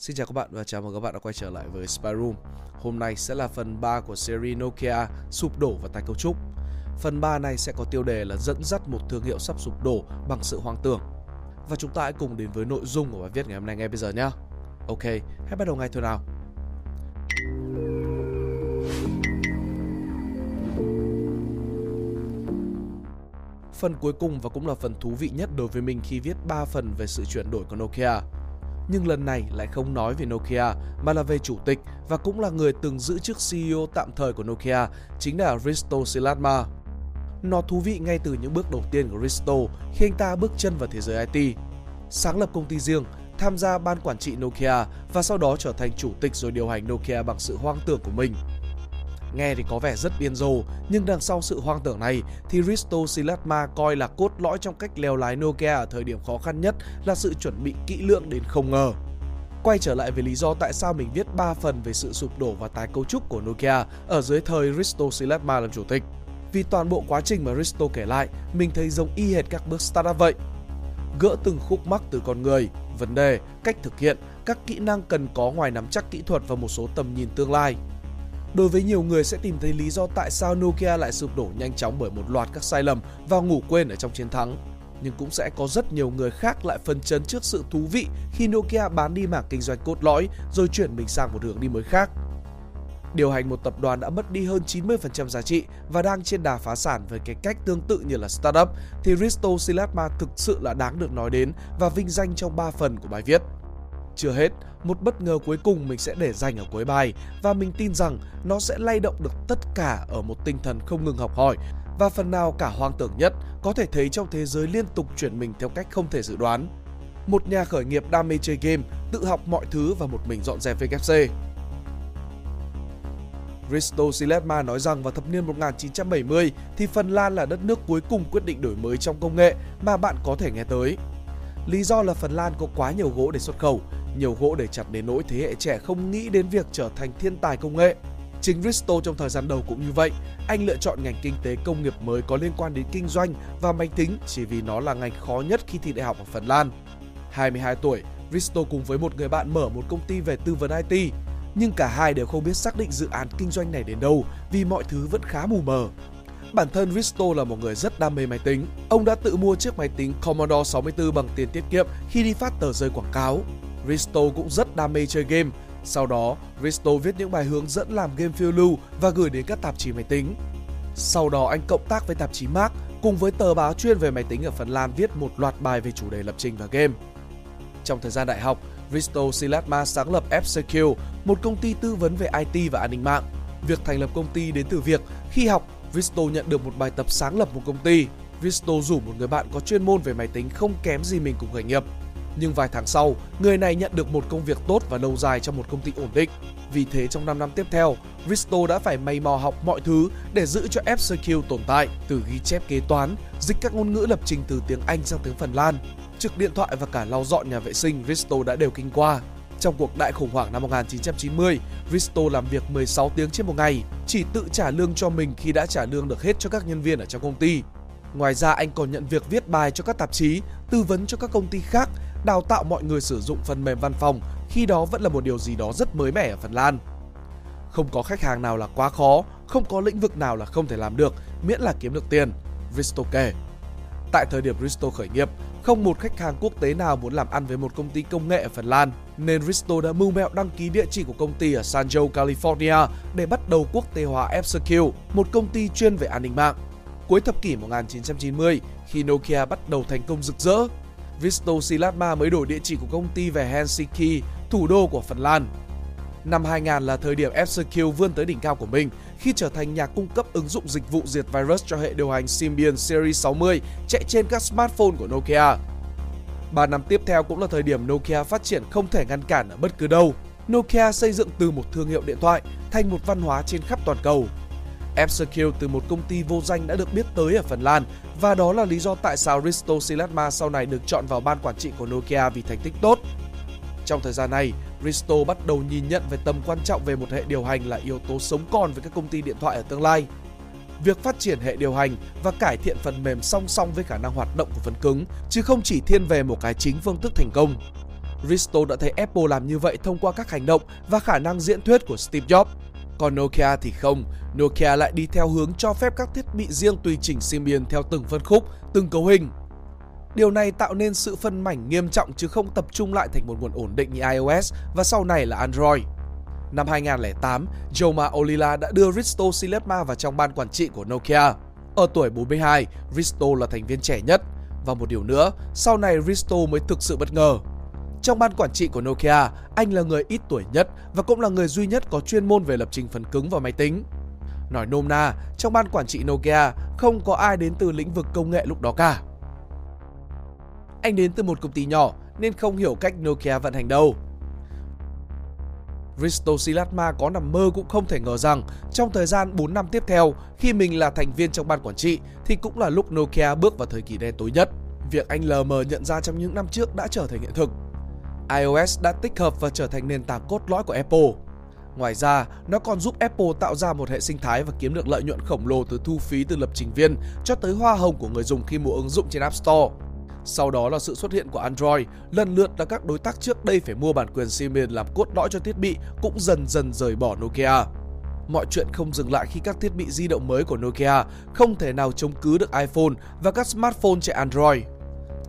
Xin chào các bạn và chào mừng các bạn đã quay trở lại với Spy Room. Hôm nay sẽ là phần 3 của series Nokia sụp đổ và tái cấu trúc. Phần 3 này sẽ có tiêu đề là dẫn dắt một thương hiệu sắp sụp đổ bằng sự hoang tưởng. Và chúng ta hãy cùng đến với nội dung của bài viết ngày hôm nay ngay bây giờ nhé. Ok, hãy bắt đầu ngay thôi nào. Phần cuối cùng và cũng là phần thú vị nhất đối với mình khi viết 3 phần về sự chuyển đổi của Nokia nhưng lần này lại không nói về Nokia mà là về chủ tịch và cũng là người từng giữ chức CEO tạm thời của Nokia, chính là Risto Silatma. Nó thú vị ngay từ những bước đầu tiên của Risto khi anh ta bước chân vào thế giới IT. Sáng lập công ty riêng, tham gia ban quản trị Nokia và sau đó trở thành chủ tịch rồi điều hành Nokia bằng sự hoang tưởng của mình. Nghe thì có vẻ rất điên rồ, nhưng đằng sau sự hoang tưởng này thì Risto Silatma coi là cốt lõi trong cách leo lái Nokia ở thời điểm khó khăn nhất là sự chuẩn bị kỹ lưỡng đến không ngờ. Quay trở lại về lý do tại sao mình viết 3 phần về sự sụp đổ và tái cấu trúc của Nokia ở dưới thời Risto Silatma làm chủ tịch. Vì toàn bộ quá trình mà Risto kể lại, mình thấy giống y hệt các bước startup vậy. Gỡ từng khúc mắc từ con người, vấn đề, cách thực hiện, các kỹ năng cần có ngoài nắm chắc kỹ thuật và một số tầm nhìn tương lai. Đối với nhiều người sẽ tìm thấy lý do tại sao Nokia lại sụp đổ nhanh chóng bởi một loạt các sai lầm và ngủ quên ở trong chiến thắng. Nhưng cũng sẽ có rất nhiều người khác lại phân chấn trước sự thú vị khi Nokia bán đi mảng kinh doanh cốt lõi rồi chuyển mình sang một hướng đi mới khác. Điều hành một tập đoàn đã mất đi hơn 90% giá trị và đang trên đà phá sản với cái cách tương tự như là startup thì Risto Silatma thực sự là đáng được nói đến và vinh danh trong 3 phần của bài viết. Chưa hết, một bất ngờ cuối cùng mình sẽ để dành ở cuối bài và mình tin rằng nó sẽ lay động được tất cả ở một tinh thần không ngừng học hỏi và phần nào cả hoang tưởng nhất có thể thấy trong thế giới liên tục chuyển mình theo cách không thể dự đoán. Một nhà khởi nghiệp đam mê chơi game, tự học mọi thứ và một mình dọn dẹp VKC. Risto Siletma nói rằng vào thập niên 1970 thì Phần Lan là đất nước cuối cùng quyết định đổi mới trong công nghệ mà bạn có thể nghe tới. Lý do là Phần Lan có quá nhiều gỗ để xuất khẩu, nhiều gỗ để chặt đến nỗi thế hệ trẻ không nghĩ đến việc trở thành thiên tài công nghệ. Chính Risto trong thời gian đầu cũng như vậy, anh lựa chọn ngành kinh tế công nghiệp mới có liên quan đến kinh doanh và máy tính chỉ vì nó là ngành khó nhất khi thi đại học ở Phần Lan. 22 tuổi, Risto cùng với một người bạn mở một công ty về tư vấn IT, nhưng cả hai đều không biết xác định dự án kinh doanh này đến đâu vì mọi thứ vẫn khá mù mờ. Bản thân Risto là một người rất đam mê máy tính. Ông đã tự mua chiếc máy tính Commodore 64 bằng tiền tiết kiệm khi đi phát tờ rơi quảng cáo. Risto cũng rất đam mê chơi game. Sau đó, Risto viết những bài hướng dẫn làm game phiêu lưu và gửi đến các tạp chí máy tính. Sau đó anh cộng tác với tạp chí Mark cùng với tờ báo chuyên về máy tính ở Phần Lan viết một loạt bài về chủ đề lập trình và game. Trong thời gian đại học, Risto Silatma sáng lập FCQ, một công ty tư vấn về IT và an ninh mạng. Việc thành lập công ty đến từ việc khi học, Risto nhận được một bài tập sáng lập một công ty. Risto rủ một người bạn có chuyên môn về máy tính không kém gì mình cùng khởi nghiệp. Nhưng vài tháng sau, người này nhận được một công việc tốt và lâu dài trong một công ty ổn định. Vì thế trong 5 năm tiếp theo, Risto đã phải mày mò học mọi thứ để giữ cho FCQ tồn tại, từ ghi chép kế toán, dịch các ngôn ngữ lập trình từ tiếng Anh sang tiếng Phần Lan, trực điện thoại và cả lau dọn nhà vệ sinh Risto đã đều kinh qua. Trong cuộc đại khủng hoảng năm 1990, Risto làm việc 16 tiếng trên một ngày, chỉ tự trả lương cho mình khi đã trả lương được hết cho các nhân viên ở trong công ty. Ngoài ra anh còn nhận việc viết bài cho các tạp chí, tư vấn cho các công ty khác, đào tạo mọi người sử dụng phần mềm văn phòng, khi đó vẫn là một điều gì đó rất mới mẻ ở Phần Lan. Không có khách hàng nào là quá khó, không có lĩnh vực nào là không thể làm được, miễn là kiếm được tiền, Risto kể. Tại thời điểm Risto khởi nghiệp, không một khách hàng quốc tế nào muốn làm ăn với một công ty công nghệ ở Phần Lan, nên Risto đã mưu mẹo đăng ký địa chỉ của công ty ở San Jose, California để bắt đầu quốc tế hóa FSecure, một công ty chuyên về an ninh mạng. Cuối thập kỷ 1990, khi Nokia bắt đầu thành công rực rỡ, Visto Silatma mới đổi địa chỉ của công ty về Helsinki, thủ đô của Phần Lan. Năm 2000 là thời điểm FCQ vươn tới đỉnh cao của mình khi trở thành nhà cung cấp ứng dụng dịch vụ diệt virus cho hệ điều hành Symbian Series 60 chạy trên các smartphone của Nokia. 3 năm tiếp theo cũng là thời điểm Nokia phát triển không thể ngăn cản ở bất cứ đâu. Nokia xây dựng từ một thương hiệu điện thoại thành một văn hóa trên khắp toàn cầu. F-Secure từ một công ty vô danh đã được biết tới ở Phần Lan và đó là lý do tại sao Risto Silatma sau này được chọn vào ban quản trị của Nokia vì thành tích tốt. Trong thời gian này, Risto bắt đầu nhìn nhận về tầm quan trọng về một hệ điều hành là yếu tố sống còn với các công ty điện thoại ở tương lai. Việc phát triển hệ điều hành và cải thiện phần mềm song song với khả năng hoạt động của phần cứng, chứ không chỉ thiên về một cái chính phương thức thành công. Risto đã thấy Apple làm như vậy thông qua các hành động và khả năng diễn thuyết của Steve Jobs. Còn Nokia thì không, Nokia lại đi theo hướng cho phép các thiết bị riêng tùy chỉnh Symbian theo từng phân khúc, từng cấu hình. Điều này tạo nên sự phân mảnh nghiêm trọng chứ không tập trung lại thành một nguồn ổn định như iOS và sau này là Android. Năm 2008, Joma Olila đã đưa Risto Silesma vào trong ban quản trị của Nokia. Ở tuổi 42, Risto là thành viên trẻ nhất. Và một điều nữa, sau này Risto mới thực sự bất ngờ. Trong ban quản trị của Nokia, anh là người ít tuổi nhất và cũng là người duy nhất có chuyên môn về lập trình phần cứng và máy tính. Nói nôm na, trong ban quản trị Nokia không có ai đến từ lĩnh vực công nghệ lúc đó cả. Anh đến từ một công ty nhỏ nên không hiểu cách Nokia vận hành đâu. Risto Silatma có nằm mơ cũng không thể ngờ rằng trong thời gian 4 năm tiếp theo, khi mình là thành viên trong ban quản trị thì cũng là lúc Nokia bước vào thời kỳ đen tối nhất. Việc anh lờ mờ nhận ra trong những năm trước đã trở thành hiện thực iOS đã tích hợp và trở thành nền tảng cốt lõi của Apple. Ngoài ra, nó còn giúp Apple tạo ra một hệ sinh thái và kiếm được lợi nhuận khổng lồ từ thu phí từ lập trình viên cho tới hoa hồng của người dùng khi mua ứng dụng trên App Store. Sau đó là sự xuất hiện của Android, lần lượt là các đối tác trước đây phải mua bản quyền Symbian làm cốt lõi cho thiết bị cũng dần dần rời bỏ Nokia. Mọi chuyện không dừng lại khi các thiết bị di động mới của Nokia không thể nào chống cứ được iPhone và các smartphone chạy Android.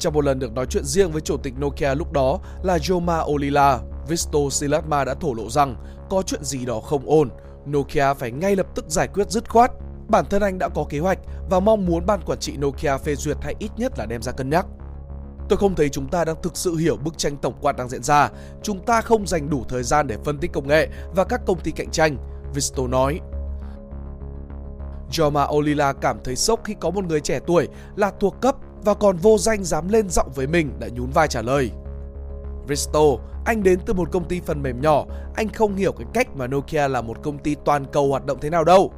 Trong một lần được nói chuyện riêng với chủ tịch Nokia lúc đó là Joma Olila, Visto Silatma đã thổ lộ rằng có chuyện gì đó không ổn, Nokia phải ngay lập tức giải quyết dứt khoát. Bản thân anh đã có kế hoạch và mong muốn ban quản trị Nokia phê duyệt hay ít nhất là đem ra cân nhắc. Tôi không thấy chúng ta đang thực sự hiểu bức tranh tổng quan đang diễn ra. Chúng ta không dành đủ thời gian để phân tích công nghệ và các công ty cạnh tranh, Visto nói. Joma Olila cảm thấy sốc khi có một người trẻ tuổi là thuộc cấp và còn vô danh dám lên giọng với mình đã nhún vai trả lời. Risto, anh đến từ một công ty phần mềm nhỏ, anh không hiểu cái cách mà Nokia là một công ty toàn cầu hoạt động thế nào đâu.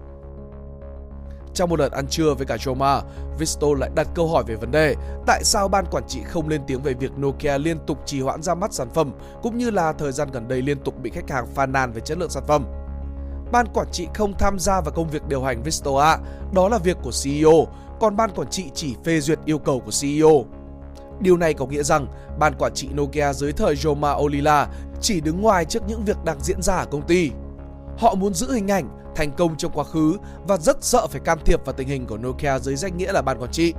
Trong một lần ăn trưa với cả Joma, Visto lại đặt câu hỏi về vấn đề tại sao ban quản trị không lên tiếng về việc Nokia liên tục trì hoãn ra mắt sản phẩm cũng như là thời gian gần đây liên tục bị khách hàng phàn nàn về chất lượng sản phẩm. Ban quản trị không tham gia vào công việc điều hành Vistoa, đó là việc của CEO, còn ban quản trị chỉ phê duyệt yêu cầu của CEO. Điều này có nghĩa rằng ban quản trị Nokia dưới thời Joma Olila chỉ đứng ngoài trước những việc đang diễn ra ở công ty. Họ muốn giữ hình ảnh thành công trong quá khứ và rất sợ phải can thiệp vào tình hình của Nokia dưới danh nghĩa là ban quản trị.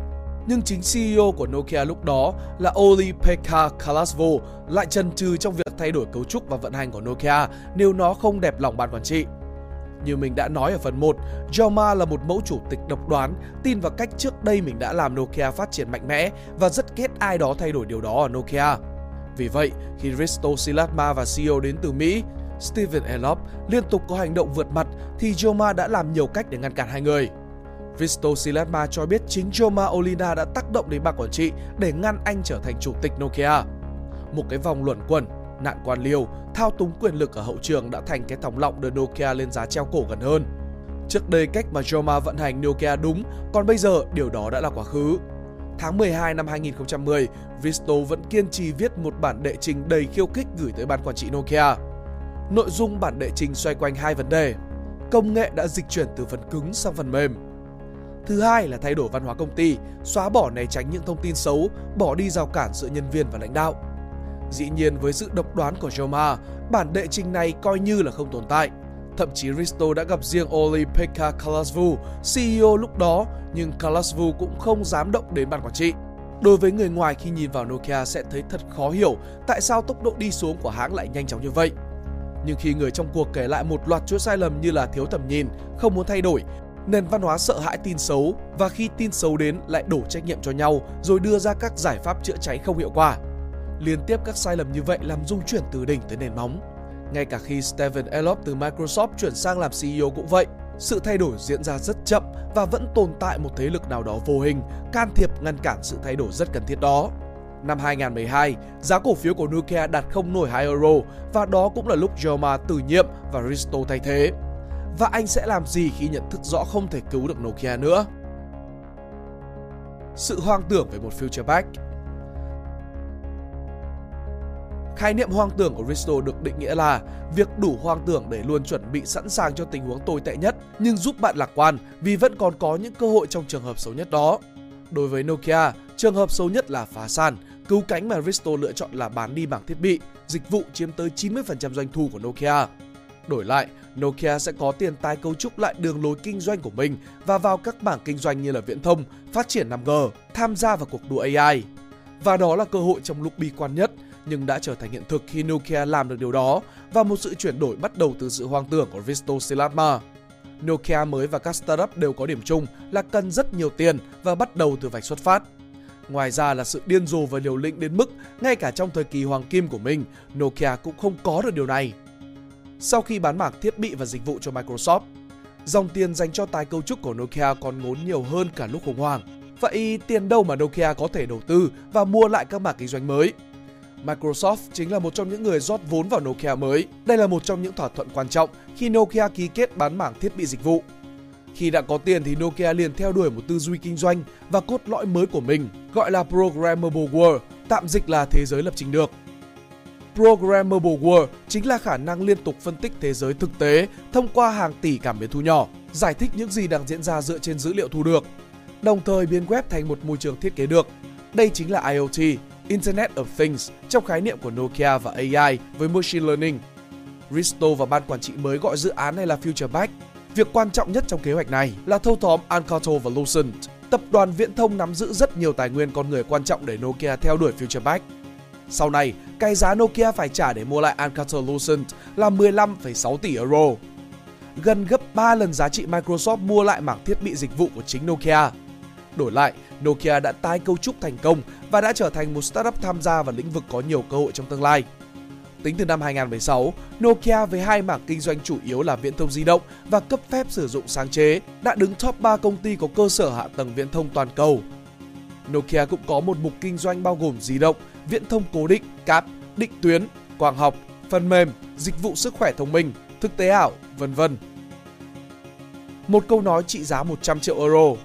Nhưng chính CEO của Nokia lúc đó là Oli Pekka Kalasvo lại chần chừ trong việc thay đổi cấu trúc và vận hành của Nokia nếu nó không đẹp lòng ban quản trị. Như mình đã nói ở phần 1, Joma là một mẫu chủ tịch độc đoán, tin vào cách trước đây mình đã làm Nokia phát triển mạnh mẽ và rất ghét ai đó thay đổi điều đó ở Nokia. Vì vậy, khi Risto Silatma và CEO đến từ Mỹ, Steven Elop liên tục có hành động vượt mặt thì Joma đã làm nhiều cách để ngăn cản hai người. Risto Silatma cho biết chính Joma Olina đã tác động đến bà quản trị để ngăn anh trở thành chủ tịch Nokia. Một cái vòng luẩn quẩn, nạn quan liêu, thao túng quyền lực ở hậu trường đã thành cái thòng lọng đưa Nokia lên giá treo cổ gần hơn. Trước đây cách mà Joma vận hành Nokia đúng, còn bây giờ điều đó đã là quá khứ. Tháng 12 năm 2010, Visto vẫn kiên trì viết một bản đệ trình đầy khiêu khích gửi tới ban quản trị Nokia. Nội dung bản đệ trình xoay quanh hai vấn đề. Công nghệ đã dịch chuyển từ phần cứng sang phần mềm. Thứ hai là thay đổi văn hóa công ty, xóa bỏ né tránh những thông tin xấu, bỏ đi rào cản giữa nhân viên và lãnh đạo. Dĩ nhiên với sự độc đoán của Joma, bản đệ trình này coi như là không tồn tại. Thậm chí Risto đã gặp riêng Oli Pekka Kalasvu, CEO lúc đó, nhưng Kalasvu cũng không dám động đến ban quản trị. Đối với người ngoài khi nhìn vào Nokia sẽ thấy thật khó hiểu tại sao tốc độ đi xuống của hãng lại nhanh chóng như vậy. Nhưng khi người trong cuộc kể lại một loạt chuỗi sai lầm như là thiếu tầm nhìn, không muốn thay đổi, nền văn hóa sợ hãi tin xấu và khi tin xấu đến lại đổ trách nhiệm cho nhau rồi đưa ra các giải pháp chữa cháy không hiệu quả. Liên tiếp các sai lầm như vậy làm rung chuyển từ đỉnh tới nền móng. Ngay cả khi Steven Elop từ Microsoft chuyển sang làm CEO cũng vậy. Sự thay đổi diễn ra rất chậm và vẫn tồn tại một thế lực nào đó vô hình can thiệp ngăn cản sự thay đổi rất cần thiết đó. Năm 2012, giá cổ phiếu của Nokia đạt không nổi 2 euro và đó cũng là lúc Joma từ nhiệm và Risto thay thế. Và anh sẽ làm gì khi nhận thức rõ không thể cứu được Nokia nữa? Sự hoang tưởng về một future back Khái niệm hoang tưởng của Risto được định nghĩa là việc đủ hoang tưởng để luôn chuẩn bị sẵn sàng cho tình huống tồi tệ nhất nhưng giúp bạn lạc quan vì vẫn còn có những cơ hội trong trường hợp xấu nhất đó. Đối với Nokia, trường hợp xấu nhất là phá sản, Cứu cánh mà Risto lựa chọn là bán đi mảng thiết bị, dịch vụ chiếm tới 90% doanh thu của Nokia. Đổi lại, Nokia sẽ có tiền tái cấu trúc lại đường lối kinh doanh của mình và vào các mảng kinh doanh như là viễn thông, phát triển 5G, tham gia vào cuộc đua AI. Và đó là cơ hội trong lúc bi quan nhất, nhưng đã trở thành hiện thực khi Nokia làm được điều đó và một sự chuyển đổi bắt đầu từ sự hoang tưởng của Risto Silatma. Nokia mới và các startup đều có điểm chung là cần rất nhiều tiền và bắt đầu từ vạch xuất phát. Ngoài ra là sự điên rồ và liều lĩnh đến mức ngay cả trong thời kỳ hoàng kim của mình, Nokia cũng không có được điều này. Sau khi bán mảng thiết bị và dịch vụ cho Microsoft, dòng tiền dành cho tái cấu trúc của Nokia còn ngốn nhiều hơn cả lúc khủng hoảng. Vậy tiền đâu mà Nokia có thể đầu tư và mua lại các mảng kinh doanh mới? Microsoft chính là một trong những người rót vốn vào Nokia mới. Đây là một trong những thỏa thuận quan trọng khi Nokia ký kết bán mảng thiết bị dịch vụ. Khi đã có tiền thì Nokia liền theo đuổi một tư duy kinh doanh và cốt lõi mới của mình, gọi là Programmable World, tạm dịch là thế giới lập trình được. Programmable World chính là khả năng liên tục phân tích thế giới thực tế thông qua hàng tỷ cảm biến thu nhỏ, giải thích những gì đang diễn ra dựa trên dữ liệu thu được, đồng thời biến web thành một môi trường thiết kế được. Đây chính là IoT, Internet of Things trong khái niệm của Nokia và AI với Machine Learning. Risto và ban quản trị mới gọi dự án này là Future Back. Việc quan trọng nhất trong kế hoạch này là thâu tóm Alcatel và Lucent. Tập đoàn viễn thông nắm giữ rất nhiều tài nguyên con người quan trọng để Nokia theo đuổi Future Back. Sau này, cái giá Nokia phải trả để mua lại Alcatel Lucent là 15,6 tỷ euro, gần gấp 3 lần giá trị Microsoft mua lại mảng thiết bị dịch vụ của chính Nokia. Đổi lại, Nokia đã tái cấu trúc thành công và đã trở thành một startup tham gia vào lĩnh vực có nhiều cơ hội trong tương lai. Tính từ năm 2016, Nokia với hai mảng kinh doanh chủ yếu là viễn thông di động và cấp phép sử dụng sáng chế đã đứng top 3 công ty có cơ sở hạ tầng viễn thông toàn cầu. Nokia cũng có một mục kinh doanh bao gồm di động, viễn thông cố định, cáp, định tuyến, quang học, phần mềm, dịch vụ sức khỏe thông minh, thực tế ảo, vân vân. Một câu nói trị giá 100 triệu euro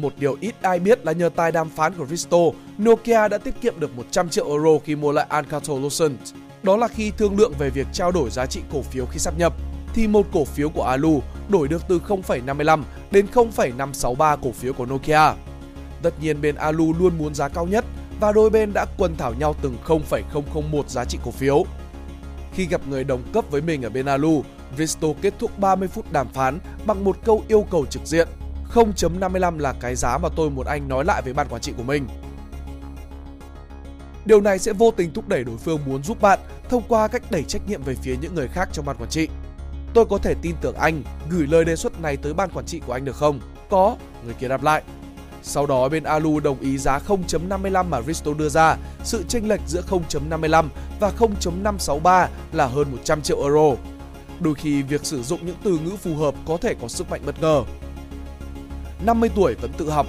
một điều ít ai biết là nhờ tài đàm phán của Risto, Nokia đã tiết kiệm được 100 triệu euro khi mua lại Alcatel-Lucent. Đó là khi thương lượng về việc trao đổi giá trị cổ phiếu khi sắp nhập, thì một cổ phiếu của Alu đổi được từ 0,55 đến 0,563 cổ phiếu của Nokia. Tất nhiên bên Alu luôn muốn giá cao nhất và đôi bên đã quần thảo nhau từng 0,001 giá trị cổ phiếu. Khi gặp người đồng cấp với mình ở bên Alu, Visto kết thúc 30 phút đàm phán bằng một câu yêu cầu trực diện 0.55 là cái giá mà tôi muốn anh nói lại với ban quản trị của mình. Điều này sẽ vô tình thúc đẩy đối phương muốn giúp bạn thông qua cách đẩy trách nhiệm về phía những người khác trong ban quản trị. Tôi có thể tin tưởng anh gửi lời đề xuất này tới ban quản trị của anh được không? Có, người kia đáp lại. Sau đó bên Alu đồng ý giá 0.55 mà Risto đưa ra, sự chênh lệch giữa 0.55 và 0.563 là hơn 100 triệu euro. Đôi khi việc sử dụng những từ ngữ phù hợp có thể có sức mạnh bất ngờ. 50 tuổi vẫn tự học.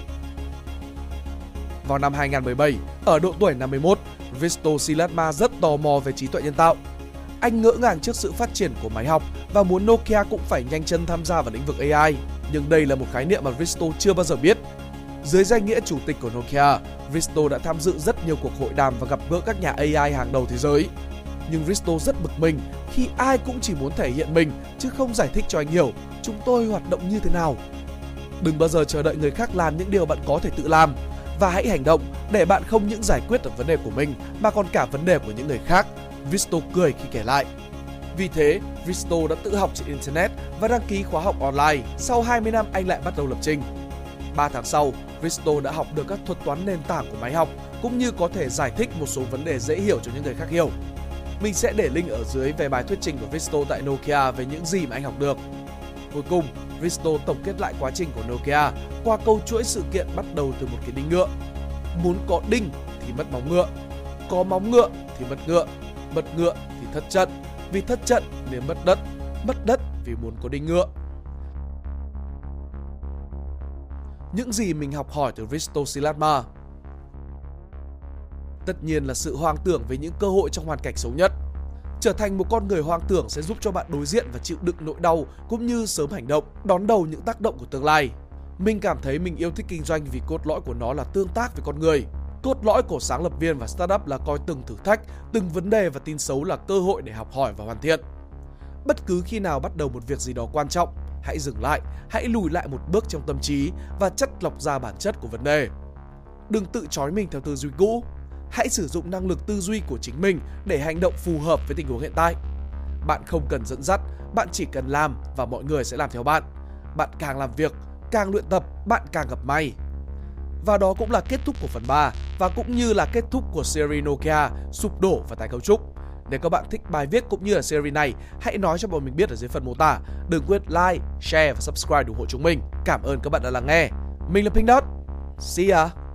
Vào năm 2017, ở độ tuổi 51, Risto Silatma rất tò mò về trí tuệ nhân tạo. Anh ngỡ ngàng trước sự phát triển của máy học và muốn Nokia cũng phải nhanh chân tham gia vào lĩnh vực AI. Nhưng đây là một khái niệm mà Risto chưa bao giờ biết. Dưới danh nghĩa chủ tịch của Nokia, Risto đã tham dự rất nhiều cuộc hội đàm và gặp gỡ các nhà AI hàng đầu thế giới. Nhưng Risto rất bực mình khi ai cũng chỉ muốn thể hiện mình chứ không giải thích cho anh hiểu chúng tôi hoạt động như thế nào Đừng bao giờ chờ đợi người khác làm những điều bạn có thể tự làm và hãy hành động để bạn không những giải quyết được vấn đề của mình mà còn cả vấn đề của những người khác. Visto cười khi kể lại. Vì thế, Visto đã tự học trên Internet và đăng ký khóa học online. Sau 20 năm, anh lại bắt đầu lập trình. 3 tháng sau, Visto đã học được các thuật toán nền tảng của máy học cũng như có thể giải thích một số vấn đề dễ hiểu cho những người khác hiểu. Mình sẽ để link ở dưới về bài thuyết trình của Visto tại Nokia về những gì mà anh học được. Cuối cùng, Risto tổng kết lại quá trình của Nokia qua câu chuỗi sự kiện bắt đầu từ một cái đinh ngựa. Muốn có đinh thì mất móng ngựa, có móng ngựa thì mất ngựa, mất ngựa thì thất trận, vì thất trận nên mất đất, mất đất vì muốn có đinh ngựa. Những gì mình học hỏi từ Risto Silatma Tất nhiên là sự hoang tưởng về những cơ hội trong hoàn cảnh xấu nhất – Trở thành một con người hoang tưởng sẽ giúp cho bạn đối diện và chịu đựng nỗi đau cũng như sớm hành động, đón đầu những tác động của tương lai. Mình cảm thấy mình yêu thích kinh doanh vì cốt lõi của nó là tương tác với con người. Cốt lõi của sáng lập viên và startup là coi từng thử thách, từng vấn đề và tin xấu là cơ hội để học hỏi và hoàn thiện. Bất cứ khi nào bắt đầu một việc gì đó quan trọng, hãy dừng lại, hãy lùi lại một bước trong tâm trí và chất lọc ra bản chất của vấn đề. Đừng tự trói mình theo tư duy cũ hãy sử dụng năng lực tư duy của chính mình để hành động phù hợp với tình huống hiện tại. Bạn không cần dẫn dắt, bạn chỉ cần làm và mọi người sẽ làm theo bạn. Bạn càng làm việc, càng luyện tập, bạn càng gặp may. Và đó cũng là kết thúc của phần 3 và cũng như là kết thúc của series Nokia sụp đổ và tái cấu trúc. Nếu các bạn thích bài viết cũng như là series này, hãy nói cho bọn mình biết ở dưới phần mô tả. Đừng quên like, share và subscribe ủng hộ chúng mình. Cảm ơn các bạn đã lắng nghe. Mình là Pink Dot. See ya!